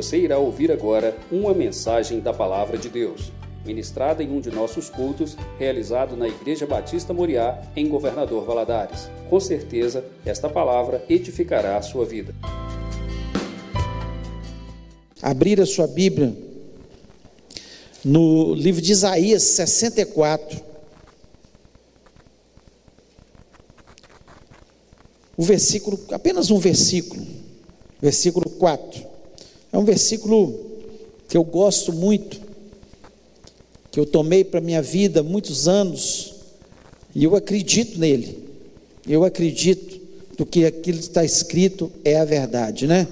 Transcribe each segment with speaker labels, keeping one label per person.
Speaker 1: Você irá ouvir agora uma mensagem da Palavra de Deus, ministrada em um de nossos cultos, realizado na Igreja Batista Moriá, em Governador Valadares. Com certeza, esta palavra edificará a sua vida.
Speaker 2: Abrir a sua Bíblia no livro de Isaías 64. O versículo, apenas um versículo, versículo 4. É um versículo que eu gosto muito, que eu tomei para minha vida muitos anos, e eu acredito nele. Eu acredito do que aquilo que está escrito é a verdade, né?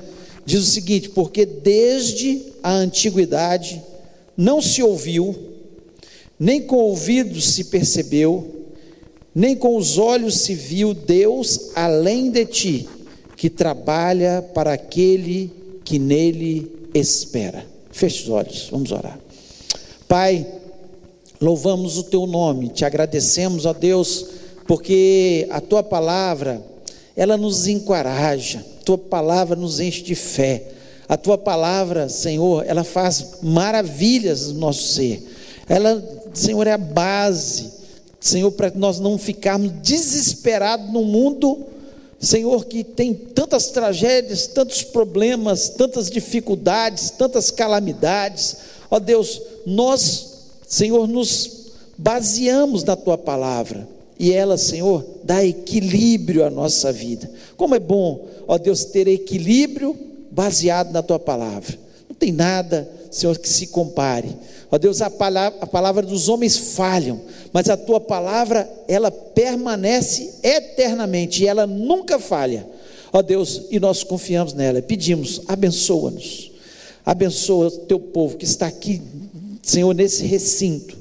Speaker 2: Diz o seguinte: porque desde a antiguidade não se ouviu, nem com ouvidos se percebeu, nem com os olhos se viu Deus além de ti, que trabalha para aquele que nele espera. Feche os olhos, vamos orar. Pai, louvamos o teu nome, te agradecemos, ó Deus, porque a tua palavra, ela nos encoraja, tua palavra nos enche de fé. A tua palavra, Senhor, ela faz maravilhas no nosso ser. Ela, Senhor, é a base, Senhor, para nós não ficarmos desesperados no mundo, Senhor, que tem tantas tragédias, tantos problemas, tantas dificuldades, tantas calamidades. Ó Deus, nós, Senhor, nos baseamos na tua palavra. E ela, Senhor, dá equilíbrio à nossa vida. Como é bom, ó Deus, ter equilíbrio baseado na tua palavra. Não tem nada, Senhor, que se compare. Ó Deus, a palavra, a palavra dos homens falham, mas a tua palavra, ela permanece eternamente e ela nunca falha. Ó Deus, e nós confiamos nela, pedimos, abençoa-nos, abençoa o teu povo que está aqui, Senhor, nesse recinto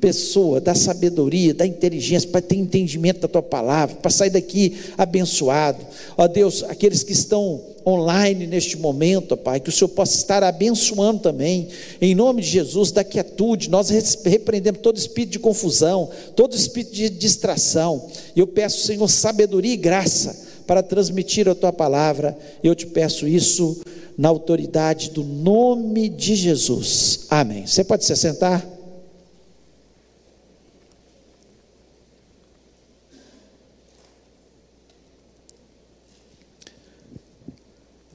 Speaker 2: pessoa, da sabedoria, da inteligência, para ter entendimento da tua palavra, para sair daqui abençoado. Ó Deus, aqueles que estão online neste momento, Pai, que o Senhor possa estar abençoando também, em nome de Jesus, da quietude, nós repreendemos todo espírito de confusão, todo espírito de distração, e eu peço, Senhor, sabedoria e graça para transmitir a tua palavra, eu te peço isso na autoridade do nome de Jesus, amém. Você pode se sentar?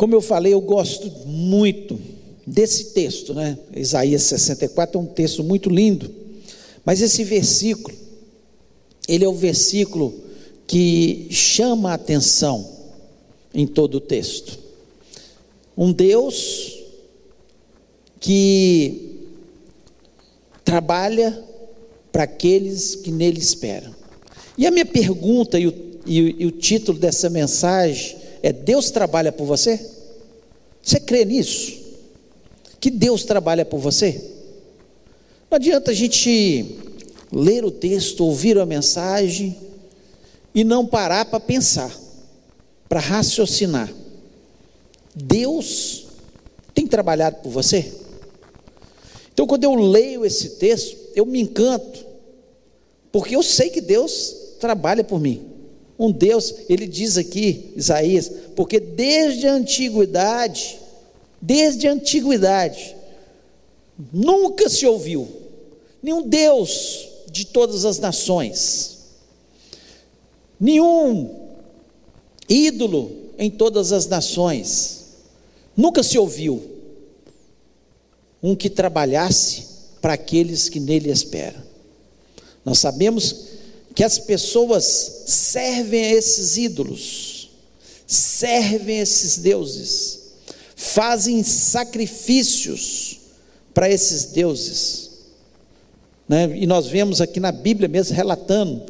Speaker 2: Como eu falei, eu gosto muito desse texto, né? Isaías 64 é um texto muito lindo. Mas esse versículo, ele é o versículo que chama a atenção em todo o texto. Um Deus que trabalha para aqueles que nele esperam. E a minha pergunta e o, e, e o título dessa mensagem é: Deus trabalha por você? Você crê nisso? Que Deus trabalha por você? Não adianta a gente ler o texto, ouvir a mensagem e não parar para pensar, para raciocinar. Deus tem trabalhado por você? Então, quando eu leio esse texto, eu me encanto, porque eu sei que Deus trabalha por mim. Um Deus, ele diz aqui, Isaías, porque desde a antiguidade, desde a antiguidade, nunca se ouviu nenhum Deus de todas as nações, nenhum ídolo em todas as nações, nunca se ouviu um que trabalhasse para aqueles que nele esperam. Nós sabemos que as pessoas servem a esses ídolos, servem esses deuses, fazem sacrifícios para esses deuses. Né? E nós vemos aqui na Bíblia mesmo relatando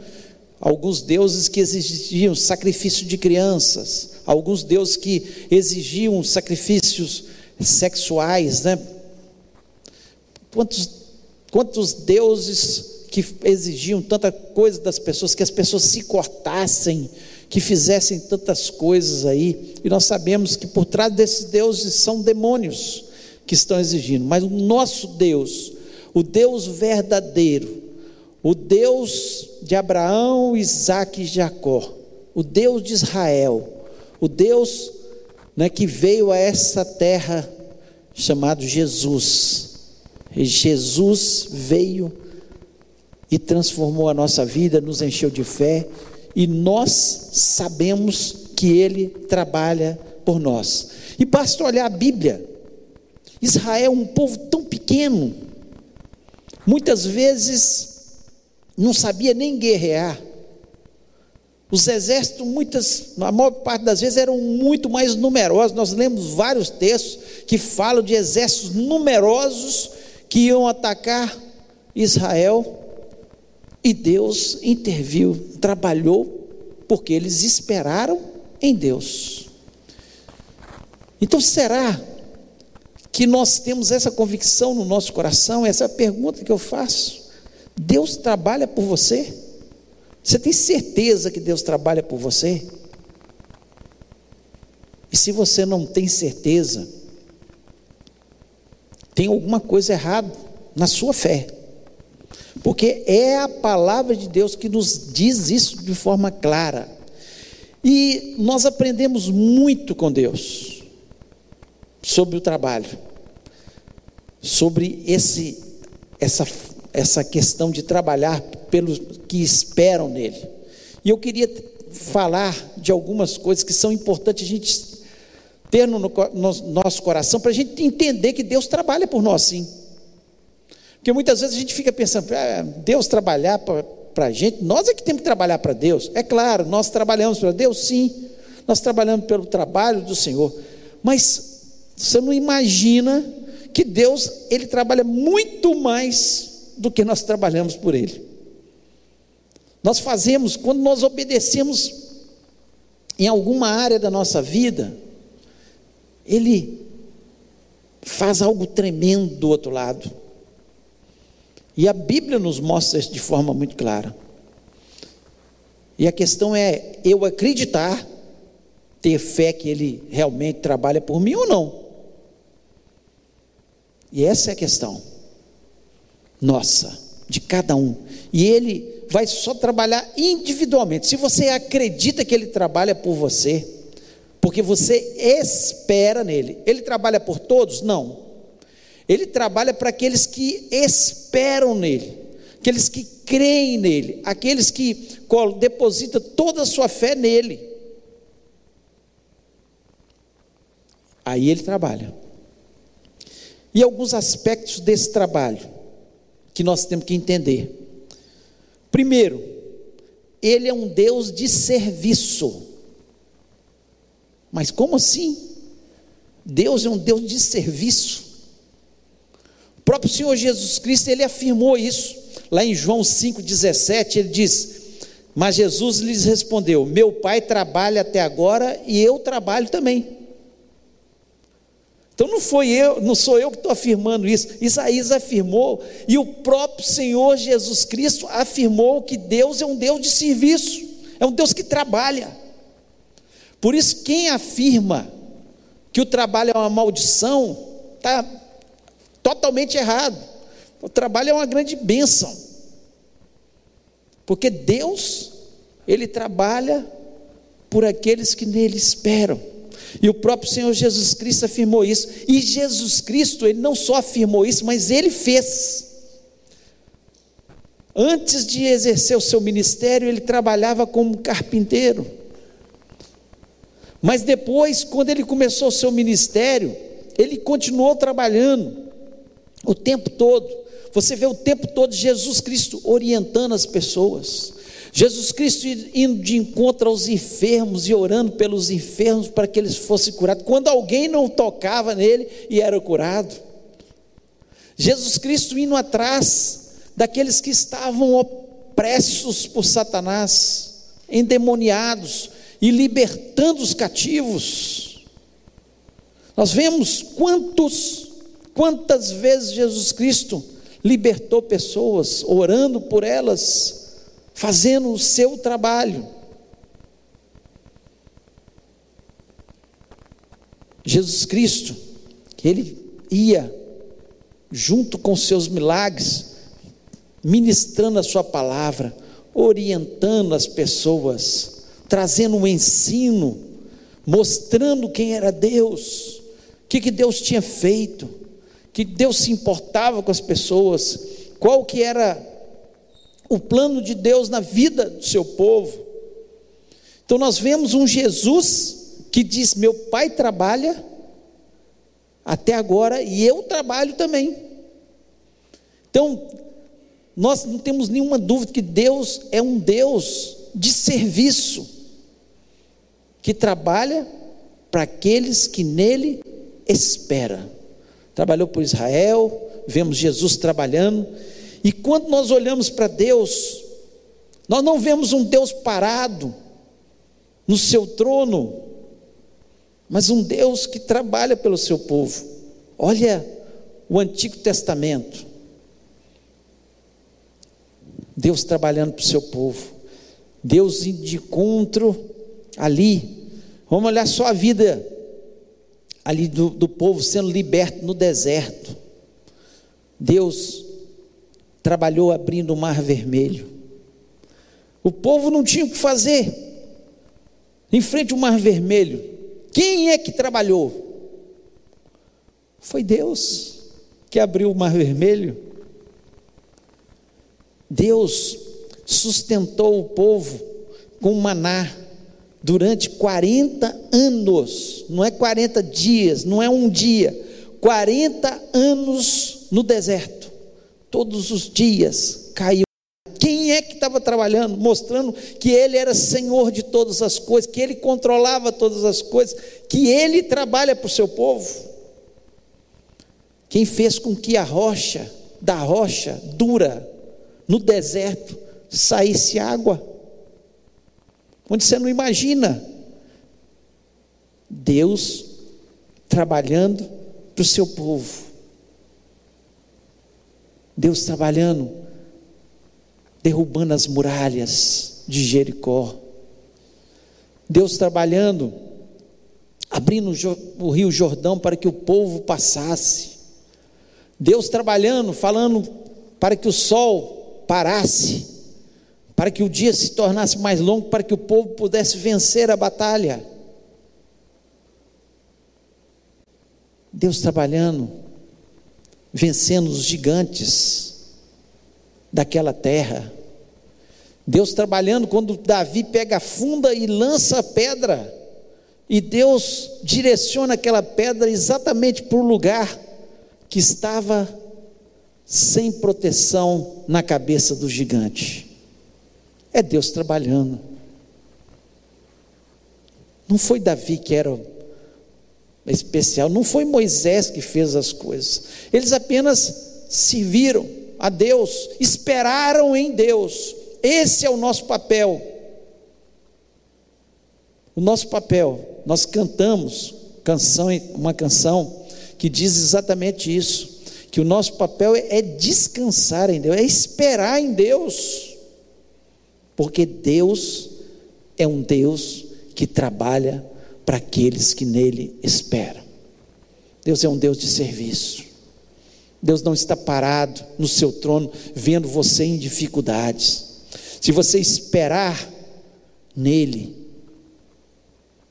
Speaker 2: alguns deuses que exigiam sacrifício de crianças, alguns deuses que exigiam sacrifícios sexuais, né? Quantos, quantos deuses que exigiam tanta coisa das pessoas, que as pessoas se cortassem, que fizessem tantas coisas aí. E nós sabemos que por trás desses deuses são demônios que estão exigindo. Mas o nosso Deus, o Deus verdadeiro, o Deus de Abraão, Isaac e Jacó, o Deus de Israel, o Deus né, que veio a essa terra chamado Jesus. E Jesus veio e transformou a nossa vida, nos encheu de fé, e nós sabemos que Ele trabalha por nós. E basta olhar a Bíblia. Israel é um povo tão pequeno, muitas vezes não sabia nem guerrear. Os exércitos, muitas, a maior parte das vezes, eram muito mais numerosos. Nós lemos vários textos que falam de exércitos numerosos que iam atacar Israel. E Deus interviu, trabalhou, porque eles esperaram em Deus. Então, será que nós temos essa convicção no nosso coração? Essa é a pergunta que eu faço. Deus trabalha por você? Você tem certeza que Deus trabalha por você? E se você não tem certeza, tem alguma coisa errada na sua fé. Porque é a palavra de Deus que nos diz isso de forma clara. E nós aprendemos muito com Deus sobre o trabalho, sobre esse, essa, essa questão de trabalhar pelos que esperam nele. E eu queria falar de algumas coisas que são importantes a gente ter no, no nosso coração para a gente entender que Deus trabalha por nós sim. Porque muitas vezes a gente fica pensando, ah, Deus trabalhar para a gente, nós é que temos que trabalhar para Deus. É claro, nós trabalhamos para Deus, sim. Nós trabalhamos pelo trabalho do Senhor. Mas você não imagina que Deus, Ele trabalha muito mais do que nós trabalhamos por Ele. Nós fazemos, quando nós obedecemos em alguma área da nossa vida, Ele faz algo tremendo do outro lado. E a Bíblia nos mostra isso de forma muito clara. E a questão é eu acreditar, ter fé que Ele realmente trabalha por mim ou não. E essa é a questão nossa, de cada um. E Ele vai só trabalhar individualmente. Se você acredita que ele trabalha por você, porque você espera nele, ele trabalha por todos? Não. Ele trabalha para aqueles que esperam nele, aqueles que creem nele, aqueles que depositam toda a sua fé nele. Aí ele trabalha. E alguns aspectos desse trabalho que nós temos que entender. Primeiro, ele é um Deus de serviço. Mas como assim? Deus é um Deus de serviço. O próprio Senhor Jesus Cristo, ele afirmou isso. Lá em João 5,17, ele diz: Mas Jesus lhes respondeu: Meu pai trabalha até agora e eu trabalho também. Então não foi eu, não sou eu que estou afirmando isso. Isaías afirmou e o próprio Senhor Jesus Cristo afirmou que Deus é um Deus de serviço, é um Deus que trabalha. Por isso quem afirma que o trabalho é uma maldição está totalmente errado. O trabalho é uma grande bênção, porque Deus ele trabalha por aqueles que nele esperam. E o próprio Senhor Jesus Cristo afirmou isso. E Jesus Cristo, ele não só afirmou isso, mas ele fez. Antes de exercer o seu ministério, ele trabalhava como carpinteiro. Mas depois, quando ele começou o seu ministério, ele continuou trabalhando o tempo todo. Você vê o tempo todo Jesus Cristo orientando as pessoas. Jesus Cristo indo de encontro aos enfermos e orando pelos enfermos para que eles fossem curados, quando alguém não tocava nele e era curado. Jesus Cristo indo atrás daqueles que estavam opressos por Satanás, endemoniados e libertando os cativos. Nós vemos quantos, quantas vezes Jesus Cristo libertou pessoas, orando por elas fazendo o seu trabalho. Jesus Cristo, ele ia junto com seus milagres, ministrando a sua palavra, orientando as pessoas, trazendo um ensino, mostrando quem era Deus, que, que Deus tinha feito, que Deus se importava com as pessoas, qual que era o plano de Deus na vida do seu povo. Então nós vemos um Jesus que diz: Meu pai trabalha até agora e eu trabalho também. Então, nós não temos nenhuma dúvida que Deus é um Deus de serviço, que trabalha para aqueles que nele espera. Trabalhou por Israel, vemos Jesus trabalhando, e quando nós olhamos para Deus, nós não vemos um Deus parado no seu trono, mas um Deus que trabalha pelo seu povo. Olha o Antigo Testamento. Deus trabalhando para o seu povo. Deus de encontro ali. Vamos olhar só a vida ali do, do povo sendo liberto no deserto. Deus trabalhou abrindo o mar vermelho. O povo não tinha o que fazer. Em frente ao mar vermelho. Quem é que trabalhou? Foi Deus que abriu o mar vermelho. Deus sustentou o povo com maná durante 40 anos, não é 40 dias, não é um dia, 40 anos no deserto, todos os dias caiu. Quem é que estava trabalhando? Mostrando que ele era senhor de todas as coisas, que ele controlava todas as coisas, que ele trabalha para o seu povo. Quem fez com que a rocha, da rocha dura, no deserto, saísse água? Onde você não imagina. Deus trabalhando para o seu povo. Deus trabalhando, derrubando as muralhas de Jericó. Deus trabalhando, abrindo o rio Jordão para que o povo passasse. Deus trabalhando, falando para que o sol parasse para que o dia se tornasse mais longo, para que o povo pudesse vencer a batalha. Deus trabalhando, vencendo os gigantes daquela terra. Deus trabalhando quando Davi pega a funda e lança a pedra, e Deus direciona aquela pedra exatamente para o lugar que estava sem proteção na cabeça do gigante. É Deus trabalhando. Não foi Davi que era especial, não foi Moisés que fez as coisas. Eles apenas serviram a Deus, esperaram em Deus. Esse é o nosso papel. O nosso papel, nós cantamos canção, uma canção que diz exatamente isso, que o nosso papel é descansar em Deus, é esperar em Deus. Porque Deus é um Deus que trabalha para aqueles que nele esperam. Deus é um Deus de serviço. Deus não está parado no seu trono vendo você em dificuldades. Se você esperar nele,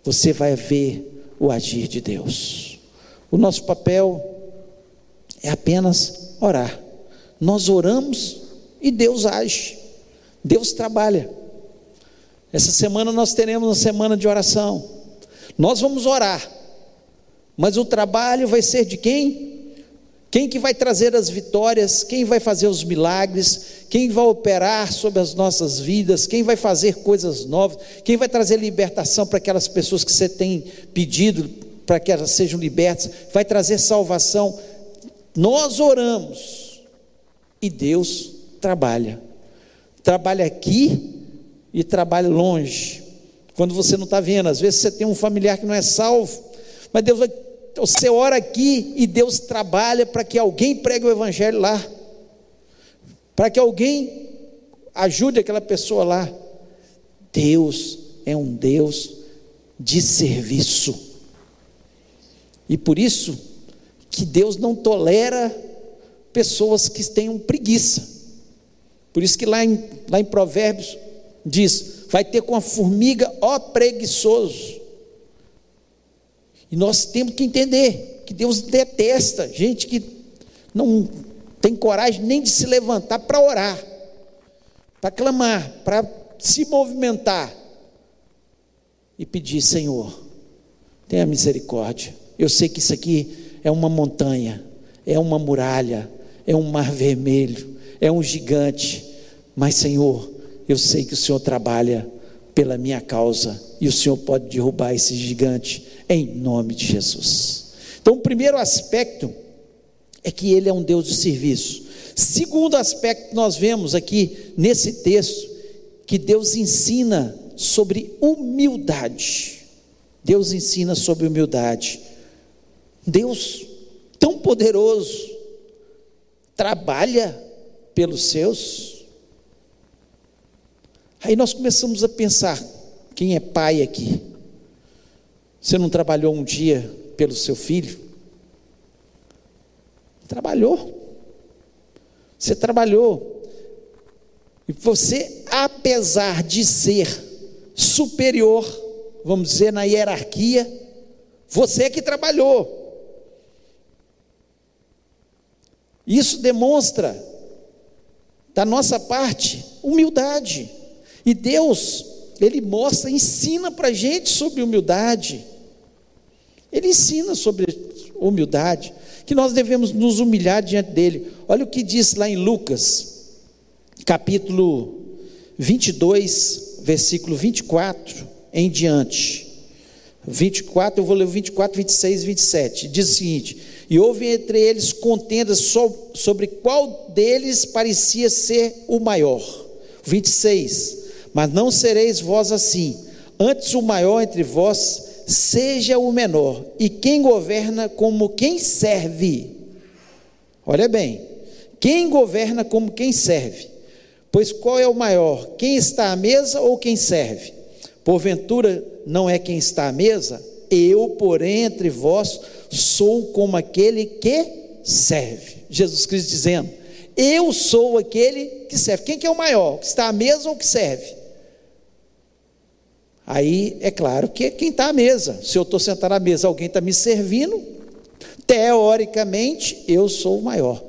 Speaker 2: você vai ver o agir de Deus. O nosso papel é apenas orar. Nós oramos e Deus age. Deus trabalha. Essa semana nós teremos uma semana de oração. Nós vamos orar. Mas o trabalho vai ser de quem? Quem que vai trazer as vitórias? Quem vai fazer os milagres? Quem vai operar sobre as nossas vidas? Quem vai fazer coisas novas? Quem vai trazer libertação para aquelas pessoas que você tem pedido para que elas sejam libertas? Vai trazer salvação? Nós oramos e Deus trabalha trabalha aqui e trabalha longe. Quando você não está vendo, às vezes você tem um familiar que não é salvo, mas Deus vai, você ora aqui e Deus trabalha para que alguém pregue o evangelho lá, para que alguém ajude aquela pessoa lá. Deus é um Deus de serviço. E por isso que Deus não tolera pessoas que tenham preguiça. Por isso que lá em, lá em Provérbios diz: vai ter com a formiga, ó preguiçoso. E nós temos que entender que Deus detesta, gente que não tem coragem nem de se levantar para orar, para clamar, para se movimentar e pedir: Senhor, tenha misericórdia. Eu sei que isso aqui é uma montanha, é uma muralha, é um mar vermelho, é um gigante, mas Senhor, eu sei que o Senhor trabalha pela minha causa e o Senhor pode derrubar esse gigante em nome de Jesus. Então, o primeiro aspecto é que ele é um Deus de serviço. Segundo aspecto nós vemos aqui nesse texto, que Deus ensina sobre humildade. Deus ensina sobre humildade. Deus, tão poderoso, trabalha pelos seus. Aí nós começamos a pensar: quem é pai aqui? Você não trabalhou um dia pelo seu filho? Trabalhou. Você trabalhou. E você, apesar de ser superior, vamos dizer, na hierarquia, você é que trabalhou. Isso demonstra, da nossa parte, humildade. E Deus, Ele mostra, ensina para a gente sobre humildade. Ele ensina sobre humildade, que nós devemos nos humilhar diante dEle. Olha o que diz lá em Lucas, capítulo 22, versículo 24 em diante. 24, eu vou ler 24, 26 e 27. Diz o seguinte: E houve entre eles contendas sobre qual deles parecia ser o maior. 26. Mas não sereis vós assim, antes o maior entre vós seja o menor, e quem governa como quem serve. Olha bem, quem governa como quem serve. Pois qual é o maior, quem está à mesa ou quem serve? Porventura não é quem está à mesa? Eu, porém, entre vós, sou como aquele que serve. Jesus Cristo dizendo: Eu sou aquele que serve. Quem que é o maior? Que está à mesa ou que serve? Aí é claro que é quem está à mesa. Se eu estou sentado à mesa, alguém está me servindo, teoricamente eu sou o maior.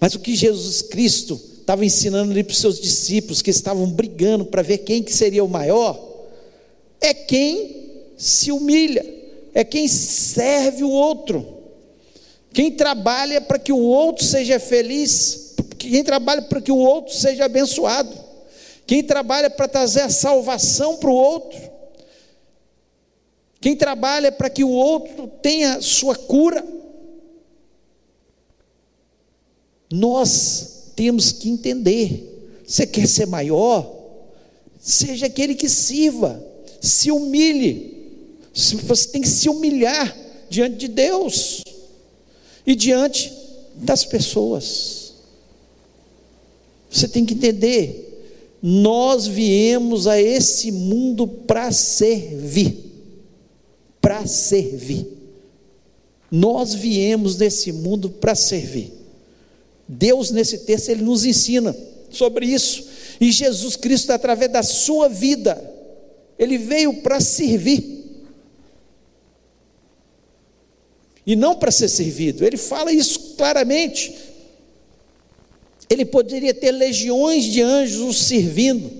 Speaker 2: Mas o que Jesus Cristo estava ensinando ali para os seus discípulos, que estavam brigando para ver quem que seria o maior, é quem se humilha, é quem serve o outro, quem trabalha para que o outro seja feliz, quem trabalha para que o outro seja abençoado, quem trabalha para trazer a salvação para o outro, quem trabalha para que o outro tenha sua cura. Nós temos que entender: você quer ser maior? Seja aquele que sirva se humilhe. Você tem que se humilhar diante de Deus e diante das pessoas. Você tem que entender, nós viemos a esse mundo para servir. Para servir. Nós viemos nesse mundo para servir. Deus, nesse texto, ele nos ensina sobre isso. E Jesus Cristo, através da sua vida, ele veio para servir. E não para ser servido. Ele fala isso claramente. Ele poderia ter legiões de anjos o servindo,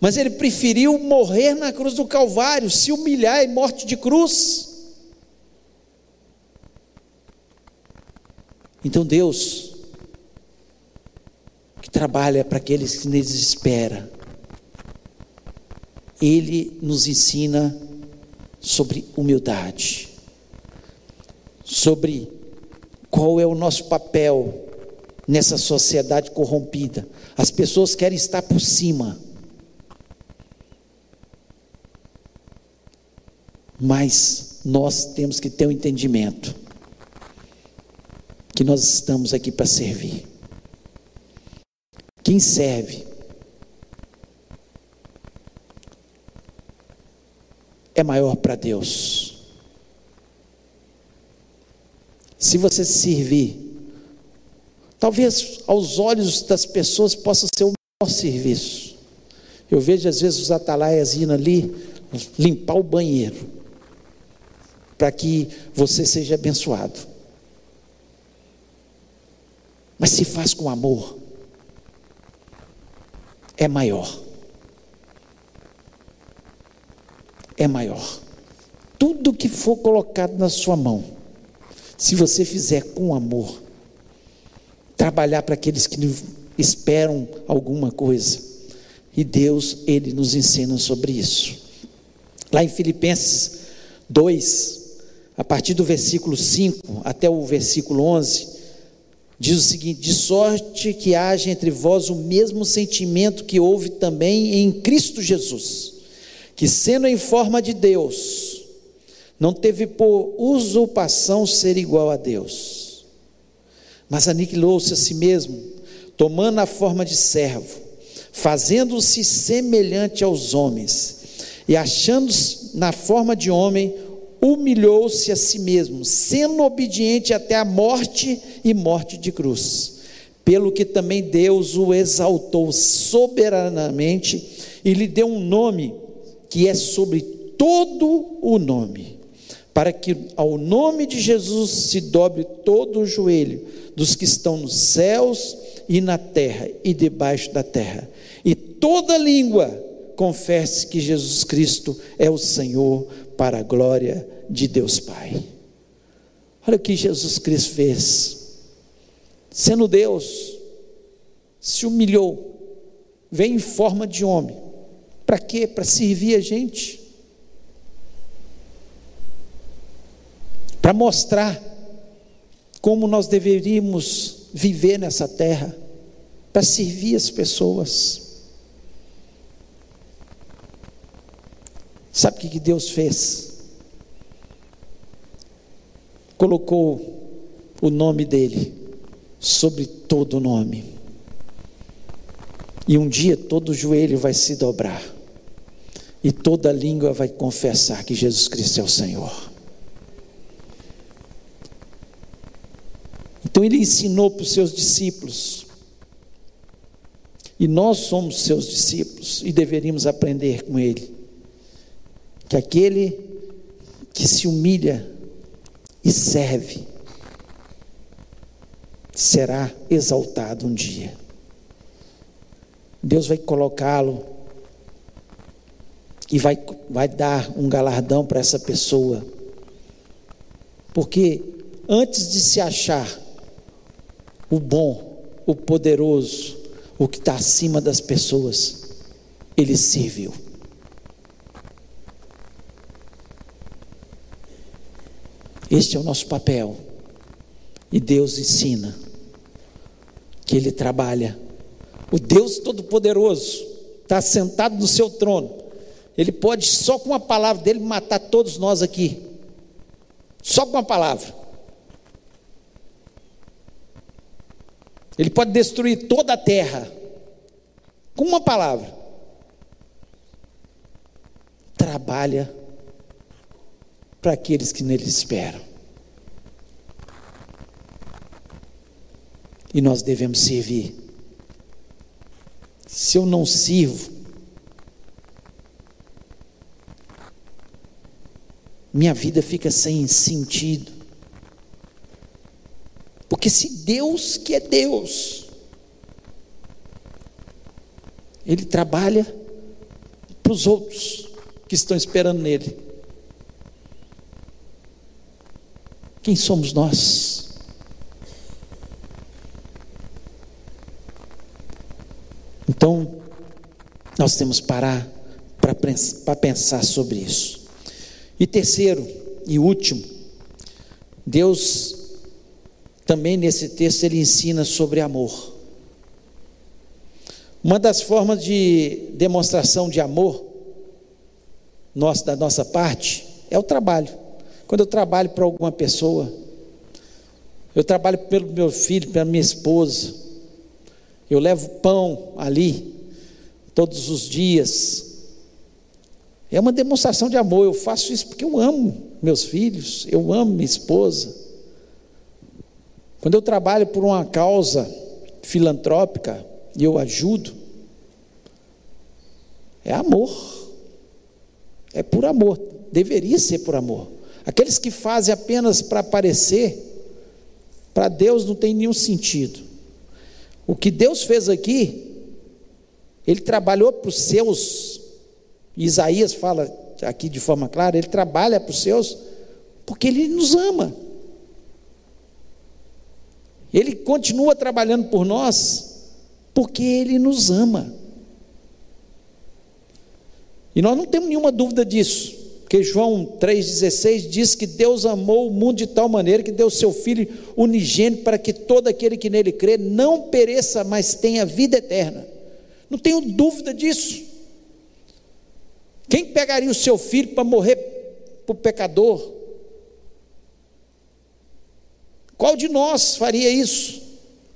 Speaker 2: mas ele preferiu morrer na cruz do Calvário, se humilhar em morte de cruz. Então Deus, que trabalha para aqueles que desespera, ele nos ensina sobre humildade, sobre qual é o nosso papel nessa sociedade corrompida. As pessoas querem estar por cima, mas nós temos que ter o um entendimento que nós estamos aqui para servir. Quem serve é maior para Deus. Se você servir, talvez aos olhos das pessoas possa ser o maior serviço. Eu vejo às vezes os atalaias indo ali limpar o banheiro, para que você seja abençoado. mas se faz com amor, é maior. É maior. Tudo que for colocado na sua mão, se você fizer com amor, trabalhar para aqueles que esperam alguma coisa, e Deus, Ele nos ensina sobre isso. Lá em Filipenses 2, a partir do versículo 5 até o versículo 11, diz o seguinte: De sorte que haja entre vós o mesmo sentimento que houve também em Cristo Jesus, que sendo em forma de Deus, não teve por usurpação ser igual a Deus, mas aniquilou-se a si mesmo, tomando a forma de servo, fazendo-se semelhante aos homens, e achando-se na forma de homem, humilhou-se a si mesmo, sendo obediente até a morte e morte de cruz. Pelo que também Deus o exaltou soberanamente e lhe deu um nome que é sobre todo o nome, para que ao nome de Jesus se dobre todo o joelho dos que estão nos céus e na terra e debaixo da terra, e toda língua confesse que Jesus Cristo é o Senhor para a glória de Deus Pai. Olha o que Jesus Cristo fez. Sendo Deus, se humilhou, veio em forma de homem. Para quê? Para servir a gente. Para mostrar como nós deveríamos viver nessa terra, para servir as pessoas. Sabe o que Deus fez? colocou o nome dele sobre todo nome. E um dia todo joelho vai se dobrar, e toda língua vai confessar que Jesus Cristo é o Senhor. Então ele ensinou para os seus discípulos, e nós somos seus discípulos e deveríamos aprender com ele, que aquele que se humilha e serve, será exaltado um dia. Deus vai colocá-lo e vai, vai dar um galardão para essa pessoa. Porque antes de se achar o bom, o poderoso, o que está acima das pessoas, ele serviu. Este é o nosso papel. E Deus ensina que Ele trabalha. O Deus Todo-Poderoso está sentado no seu trono. Ele pode, só com a palavra dele, matar todos nós aqui. Só com a palavra. Ele pode destruir toda a terra. Com uma palavra. Trabalha para aqueles que nele esperam. E nós devemos servir. Se eu não sirvo, minha vida fica sem sentido. Porque se Deus, que é Deus, Ele trabalha para os outros que estão esperando nele. Quem somos nós? Então, nós temos que parar para pensar sobre isso. E terceiro e último, Deus também nesse texto ele ensina sobre amor. Uma das formas de demonstração de amor nossa, da nossa parte é o trabalho. Quando eu trabalho para alguma pessoa, eu trabalho pelo meu filho, pela minha esposa, eu levo pão ali, todos os dias. É uma demonstração de amor. Eu faço isso porque eu amo meus filhos, eu amo minha esposa. Quando eu trabalho por uma causa filantrópica e eu ajudo, é amor. É por amor. Deveria ser por amor. Aqueles que fazem apenas para aparecer, para Deus não tem nenhum sentido. O que Deus fez aqui, Ele trabalhou para os seus, Isaías fala aqui de forma clara, Ele trabalha para os seus, porque Ele nos ama. Ele continua trabalhando por nós, porque Ele nos ama. E nós não temos nenhuma dúvida disso. Porque João 3,16 diz que Deus amou o mundo de tal maneira que deu seu Filho unigênito para que todo aquele que nele crê não pereça, mas tenha vida eterna. Não tenho dúvida disso. Quem pegaria o seu filho para morrer para o pecador? Qual de nós faria isso?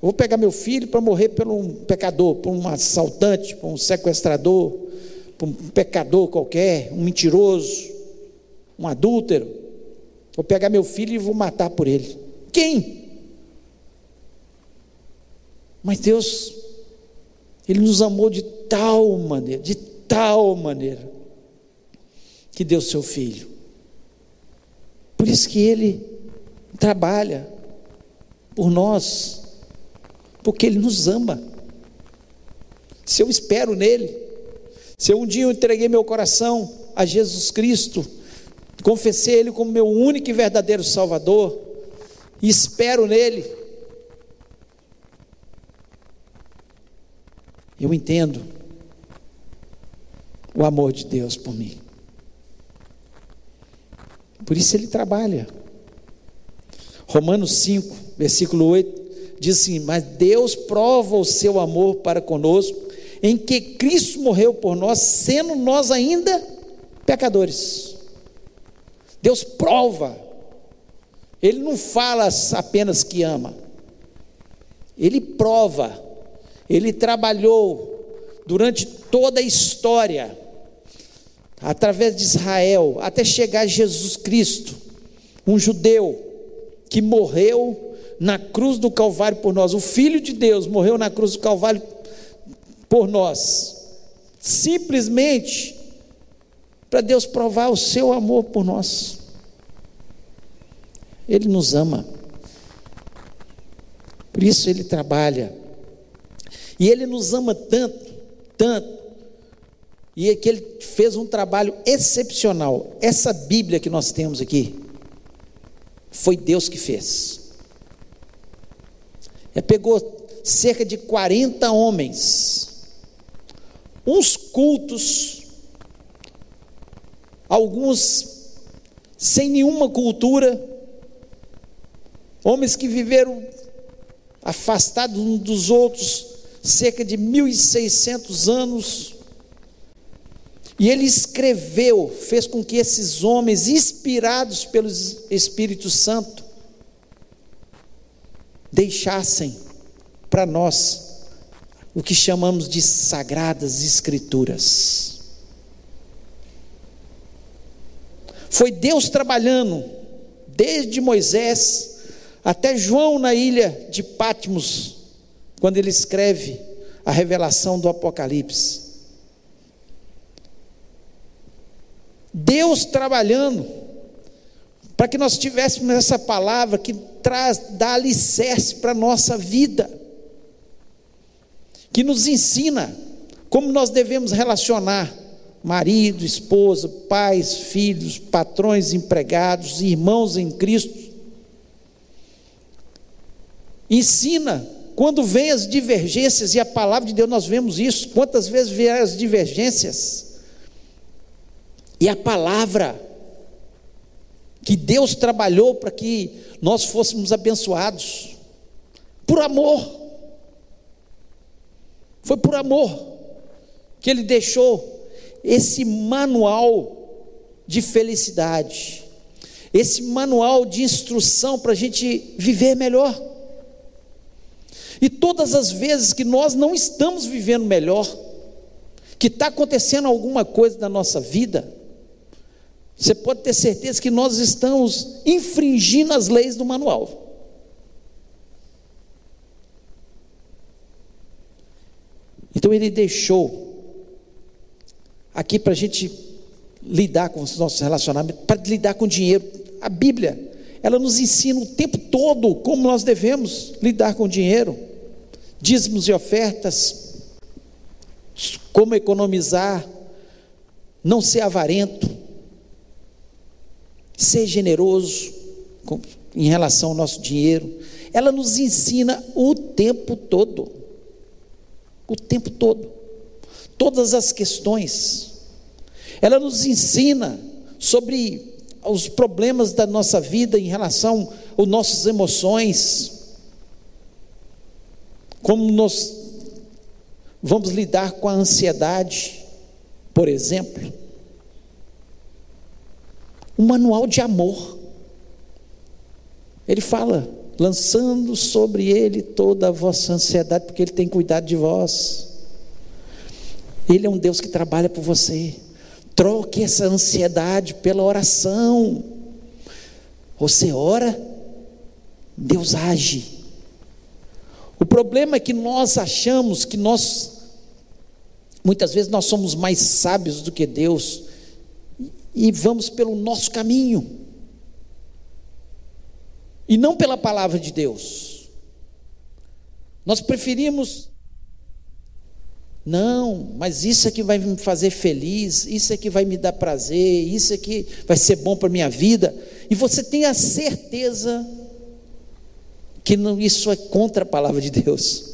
Speaker 2: Eu vou pegar meu filho para morrer por um pecador, por um assaltante, por um sequestrador, por um pecador qualquer, um mentiroso um adúltero, vou pegar meu filho e vou matar por ele. Quem? Mas Deus, Ele nos amou de tal maneira, de tal maneira, que deu seu filho. Por isso que Ele trabalha por nós, porque Ele nos ama. Se eu espero nele, se eu um dia eu entreguei meu coração a Jesus Cristo, confessei Ele como meu único e verdadeiro Salvador, e espero nele. Eu entendo o amor de Deus por mim. Por isso ele trabalha. Romanos 5, versículo 8, diz assim: Mas Deus prova o seu amor para conosco, em que Cristo morreu por nós, sendo nós ainda pecadores. Deus prova. Ele não fala apenas que ama. Ele prova. Ele trabalhou durante toda a história, através de Israel, até chegar a Jesus Cristo, um judeu que morreu na cruz do Calvário por nós. O Filho de Deus morreu na cruz do Calvário por nós. Simplesmente para Deus provar o seu amor por nós. Ele nos ama. Por isso ele trabalha. E ele nos ama tanto, tanto, e é que ele fez um trabalho excepcional. Essa Bíblia que nós temos aqui, foi Deus que fez. Ele pegou cerca de 40 homens, uns cultos, alguns sem nenhuma cultura, homens que viveram afastados uns dos outros cerca de 1600 anos. E ele escreveu, fez com que esses homens, inspirados pelo Espírito Santo, deixassem para nós o que chamamos de sagradas escrituras. Foi Deus trabalhando, desde Moisés até João na ilha de Patmos, quando ele escreve a revelação do Apocalipse. Deus trabalhando para que nós tivéssemos essa palavra que traz, dá alicerce para a nossa vida, que nos ensina como nós devemos relacionar marido, esposa, pais, filhos, patrões, empregados, irmãos em Cristo. Ensina quando vem as divergências, e a palavra de Deus nós vemos isso, quantas vezes vieram as divergências, e a palavra que Deus trabalhou para que nós fôssemos abençoados, por amor, foi por amor que Ele deixou esse manual de felicidade, esse manual de instrução para a gente viver melhor. E todas as vezes que nós não estamos vivendo melhor, que está acontecendo alguma coisa na nossa vida, você pode ter certeza que nós estamos infringindo as leis do manual. Então ele deixou aqui para a gente lidar com os nossos relacionamentos, para lidar com o dinheiro. A Bíblia, ela nos ensina o tempo todo como nós devemos lidar com o dinheiro dízimos e ofertas, como economizar, não ser avarento, ser generoso em relação ao nosso dinheiro. Ela nos ensina o tempo todo. O tempo todo. Todas as questões. Ela nos ensina sobre os problemas da nossa vida em relação às nossas emoções. Como nós vamos lidar com a ansiedade, por exemplo. Um manual de amor. Ele fala: lançando sobre ele toda a vossa ansiedade, porque ele tem cuidado de vós. Ele é um Deus que trabalha por você. Troque essa ansiedade pela oração. Você ora, Deus age. O problema é que nós achamos que nós muitas vezes nós somos mais sábios do que Deus e vamos pelo nosso caminho e não pela palavra de Deus. Nós preferimos não, mas isso é que vai me fazer feliz, isso é que vai me dar prazer, isso é que vai ser bom para a minha vida. E você tem a certeza que não, isso é contra a palavra de Deus.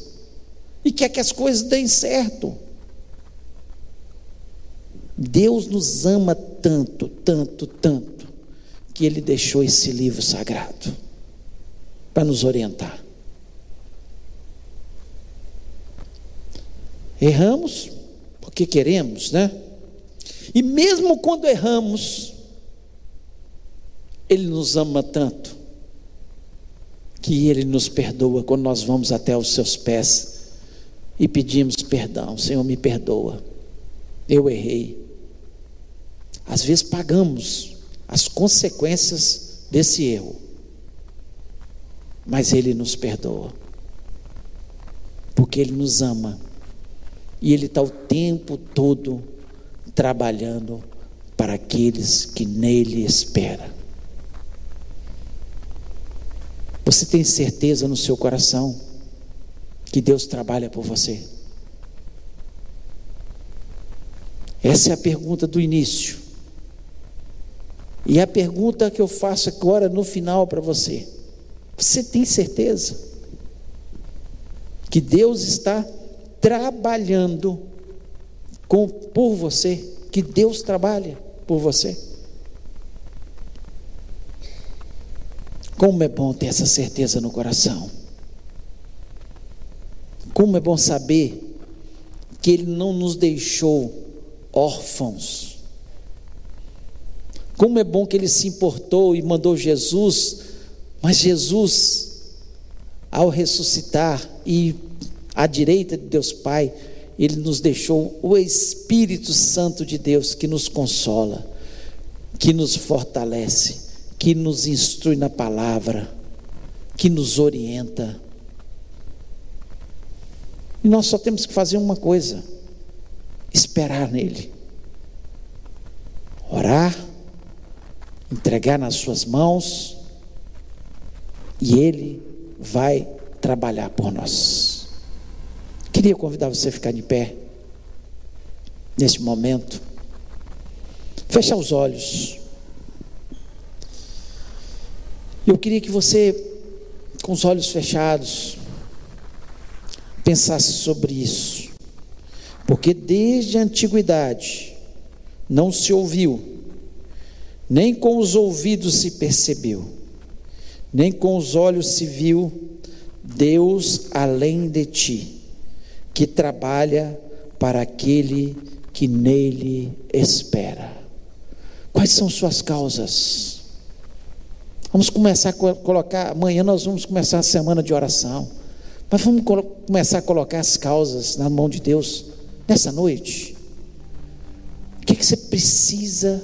Speaker 2: E quer que as coisas deem certo. Deus nos ama tanto, tanto, tanto, que Ele deixou esse livro sagrado para nos orientar. Erramos porque queremos, né? E mesmo quando erramos, Ele nos ama tanto que Ele nos perdoa quando nós vamos até os seus pés e pedimos perdão. Senhor, me perdoa. Eu errei. Às vezes pagamos as consequências desse erro mas Ele nos perdoa, porque Ele nos ama, e Ele está o tempo todo trabalhando para aqueles que nele esperam. Você tem certeza no seu coração que Deus trabalha por você? Essa é a pergunta do início. E a pergunta que eu faço agora no final para você. Você tem certeza que Deus está trabalhando com, por você? Que Deus trabalha por você? Como é bom ter essa certeza no coração. Como é bom saber que Ele não nos deixou órfãos. Como é bom que Ele se importou e mandou Jesus mas Jesus, ao ressuscitar e à direita de Deus Pai, ele nos deixou o Espírito Santo de Deus que nos consola, que nos fortalece, que nos instrui na palavra, que nos orienta. E nós só temos que fazer uma coisa: esperar nele, orar, entregar nas Suas mãos e Ele vai trabalhar por nós. Queria convidar você a ficar de pé neste momento. Fechar os olhos. Eu queria que você, com os olhos fechados, pensasse sobre isso. Porque desde a antiguidade não se ouviu, nem com os ouvidos se percebeu nem com os olhos se viu Deus além de ti, que trabalha para aquele que nele espera. Quais são suas causas? Vamos começar a colocar, amanhã nós vamos começar a semana de oração, mas vamos começar a colocar as causas na mão de Deus nessa noite. O que, que você precisa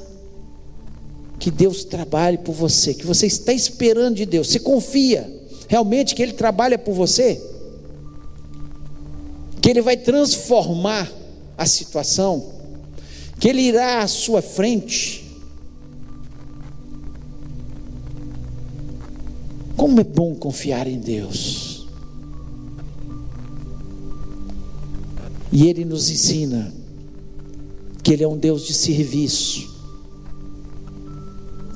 Speaker 2: que Deus trabalhe por você, que você está esperando de Deus, você confia realmente que Ele trabalha por você, que Ele vai transformar a situação, que Ele irá à sua frente. Como é bom confiar em Deus. E Ele nos ensina que Ele é um Deus de serviço.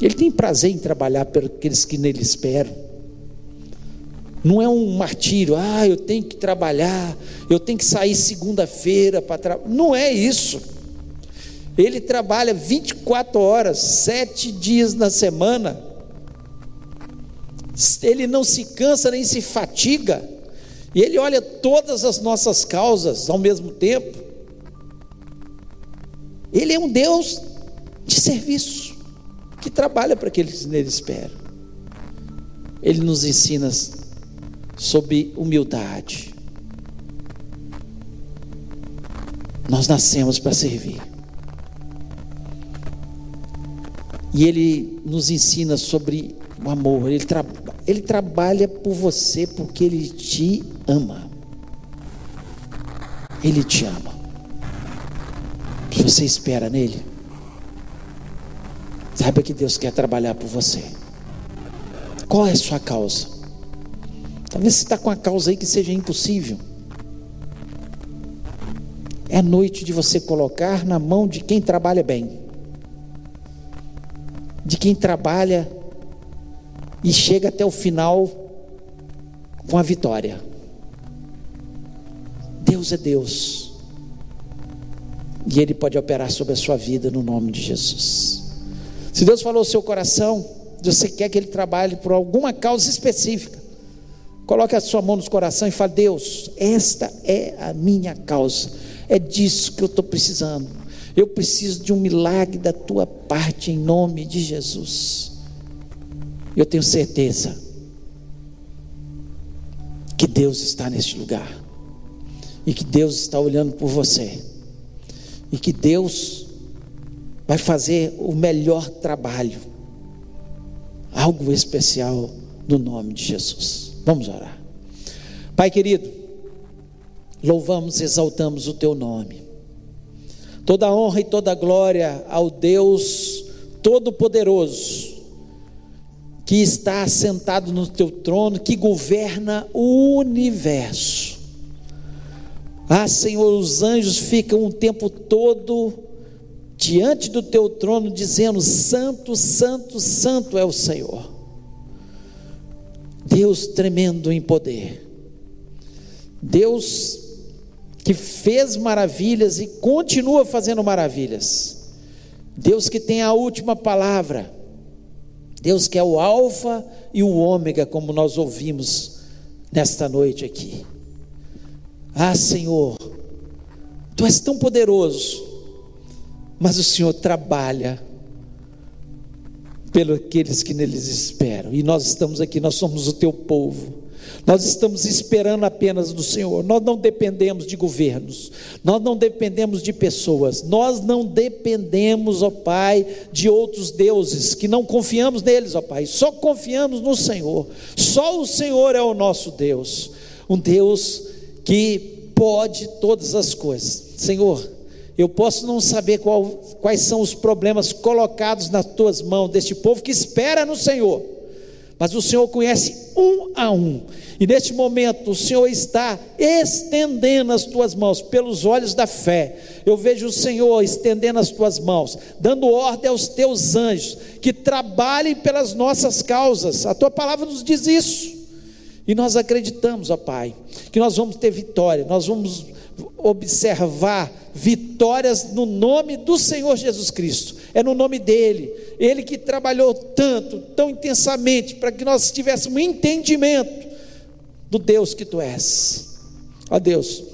Speaker 2: Ele tem prazer em trabalhar para aqueles que nele esperam. Não é um martírio, ah, eu tenho que trabalhar, eu tenho que sair segunda-feira para trabalhar. Não é isso. Ele trabalha 24 horas, sete dias na semana. Ele não se cansa nem se fatiga. E ele olha todas as nossas causas ao mesmo tempo. Ele é um Deus de serviço, que trabalha para aqueles que nele esperam. Ele nos ensina sobre humildade. Nós nascemos para servir. E Ele nos ensina sobre o amor. Ele, tra ele trabalha por você porque Ele te ama. Ele te ama. Você espera nele. Saiba que Deus quer trabalhar por você. Qual é a sua causa? Talvez você está com a causa aí que seja impossível. É noite de você colocar na mão de quem trabalha bem, de quem trabalha e chega até o final com a vitória. Deus é Deus, e Ele pode operar sobre a sua vida no nome de Jesus. Se Deus falou o seu coração, você quer que Ele trabalhe por alguma causa específica, Coloque a sua mão no coração e fale: Deus, esta é a minha causa, é disso que eu estou precisando. Eu preciso de um milagre da tua parte em nome de Jesus. Eu tenho certeza que Deus está neste lugar e que Deus está olhando por você e que Deus vai fazer o melhor trabalho, algo especial no nome de Jesus. Vamos orar. Pai querido, louvamos, exaltamos o teu nome. Toda honra e toda glória ao Deus Todo-Poderoso, que está assentado no teu trono, que governa o universo. Ah, Senhor, os anjos ficam o tempo todo diante do teu trono, dizendo: Santo, Santo, Santo é o Senhor. Deus tremendo em poder. Deus que fez maravilhas e continua fazendo maravilhas. Deus que tem a última palavra. Deus que é o Alfa e o Ômega, como nós ouvimos nesta noite aqui. Ah, Senhor, Tu és tão poderoso, mas o Senhor trabalha pelos aqueles que neles esperam. E nós estamos aqui, nós somos o teu povo. Nós estamos esperando apenas do Senhor. Nós não dependemos de governos. Nós não dependemos de pessoas. Nós não dependemos, ó Pai, de outros deuses que não confiamos neles, ó Pai. Só confiamos no Senhor. Só o Senhor é o nosso Deus. Um Deus que pode todas as coisas. Senhor, eu posso não saber qual, quais são os problemas colocados nas tuas mãos deste povo que espera no Senhor, mas o Senhor conhece um a um, e neste momento o Senhor está estendendo as tuas mãos pelos olhos da fé. Eu vejo o Senhor estendendo as tuas mãos, dando ordem aos teus anjos que trabalhem pelas nossas causas. A tua palavra nos diz isso. E nós acreditamos, ó Pai, que nós vamos ter vitória, nós vamos observar vitórias no nome do Senhor Jesus Cristo. É no nome dele. Ele que trabalhou tanto, tão intensamente, para que nós tivéssemos entendimento do Deus que tu és. Ó Deus,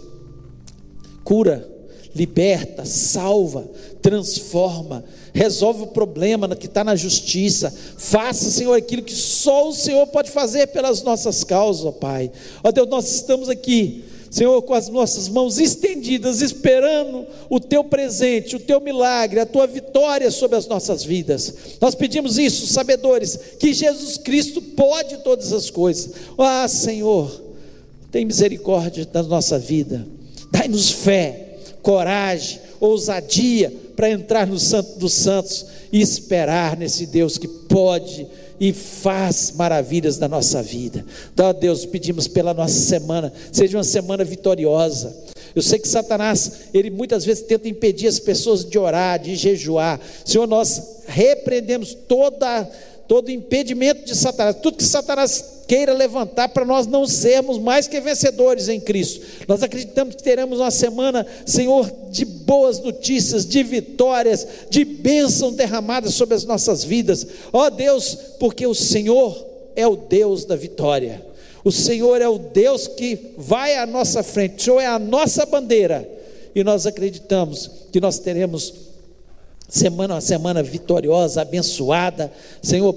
Speaker 2: cura, liberta, salva, transforma, resolve o problema que está na justiça. Faça, Senhor, aquilo que só o Senhor pode fazer pelas nossas causas, ó Pai. Ó Deus, nós estamos aqui Senhor, com as nossas mãos estendidas, esperando o teu presente, o teu milagre, a tua vitória sobre as nossas vidas. Nós pedimos isso, sabedores, que Jesus Cristo pode todas as coisas. Ah, Senhor, tem misericórdia da nossa vida, dai-nos fé, coragem, ousadia para entrar no Santo dos Santos e esperar nesse Deus que pode e faz maravilhas na nossa vida. Então, Deus, pedimos pela nossa semana, seja uma semana vitoriosa. Eu sei que Satanás, ele muitas vezes tenta impedir as pessoas de orar, de jejuar. Senhor, nós repreendemos toda todo impedimento de Satanás, tudo que Satanás queira levantar para nós não sermos mais que vencedores em Cristo. Nós acreditamos que teremos uma semana, Senhor, de boas notícias, de vitórias, de bênção derramadas sobre as nossas vidas. Ó oh Deus, porque o Senhor é o Deus da vitória. O Senhor é o Deus que vai à nossa frente, o Senhor é a nossa bandeira. E nós acreditamos que nós teremos semana uma semana vitoriosa, abençoada, Senhor,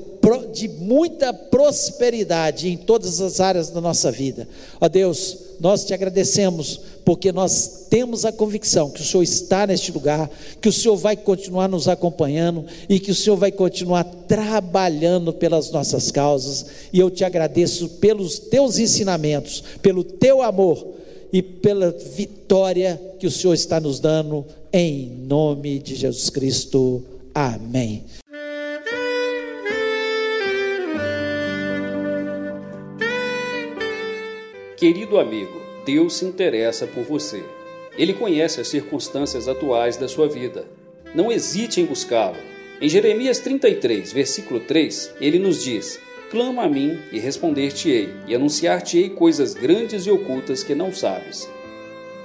Speaker 2: de muita prosperidade em todas as áreas da nossa vida. Ó Deus, nós te agradecemos porque nós temos a convicção que o Senhor está neste lugar, que o Senhor vai continuar nos acompanhando e que o Senhor vai continuar trabalhando pelas nossas causas. E eu te agradeço pelos teus ensinamentos, pelo teu amor e pela vitória que o Senhor está nos dando em nome de Jesus Cristo. Amém.
Speaker 1: Querido amigo, Deus se interessa por você. Ele conhece as circunstâncias atuais da sua vida. Não hesite em buscá-lo. Em Jeremias 33, versículo 3, ele nos diz: Clama a mim e responder-te-ei, e anunciar-te-ei coisas grandes e ocultas que não sabes.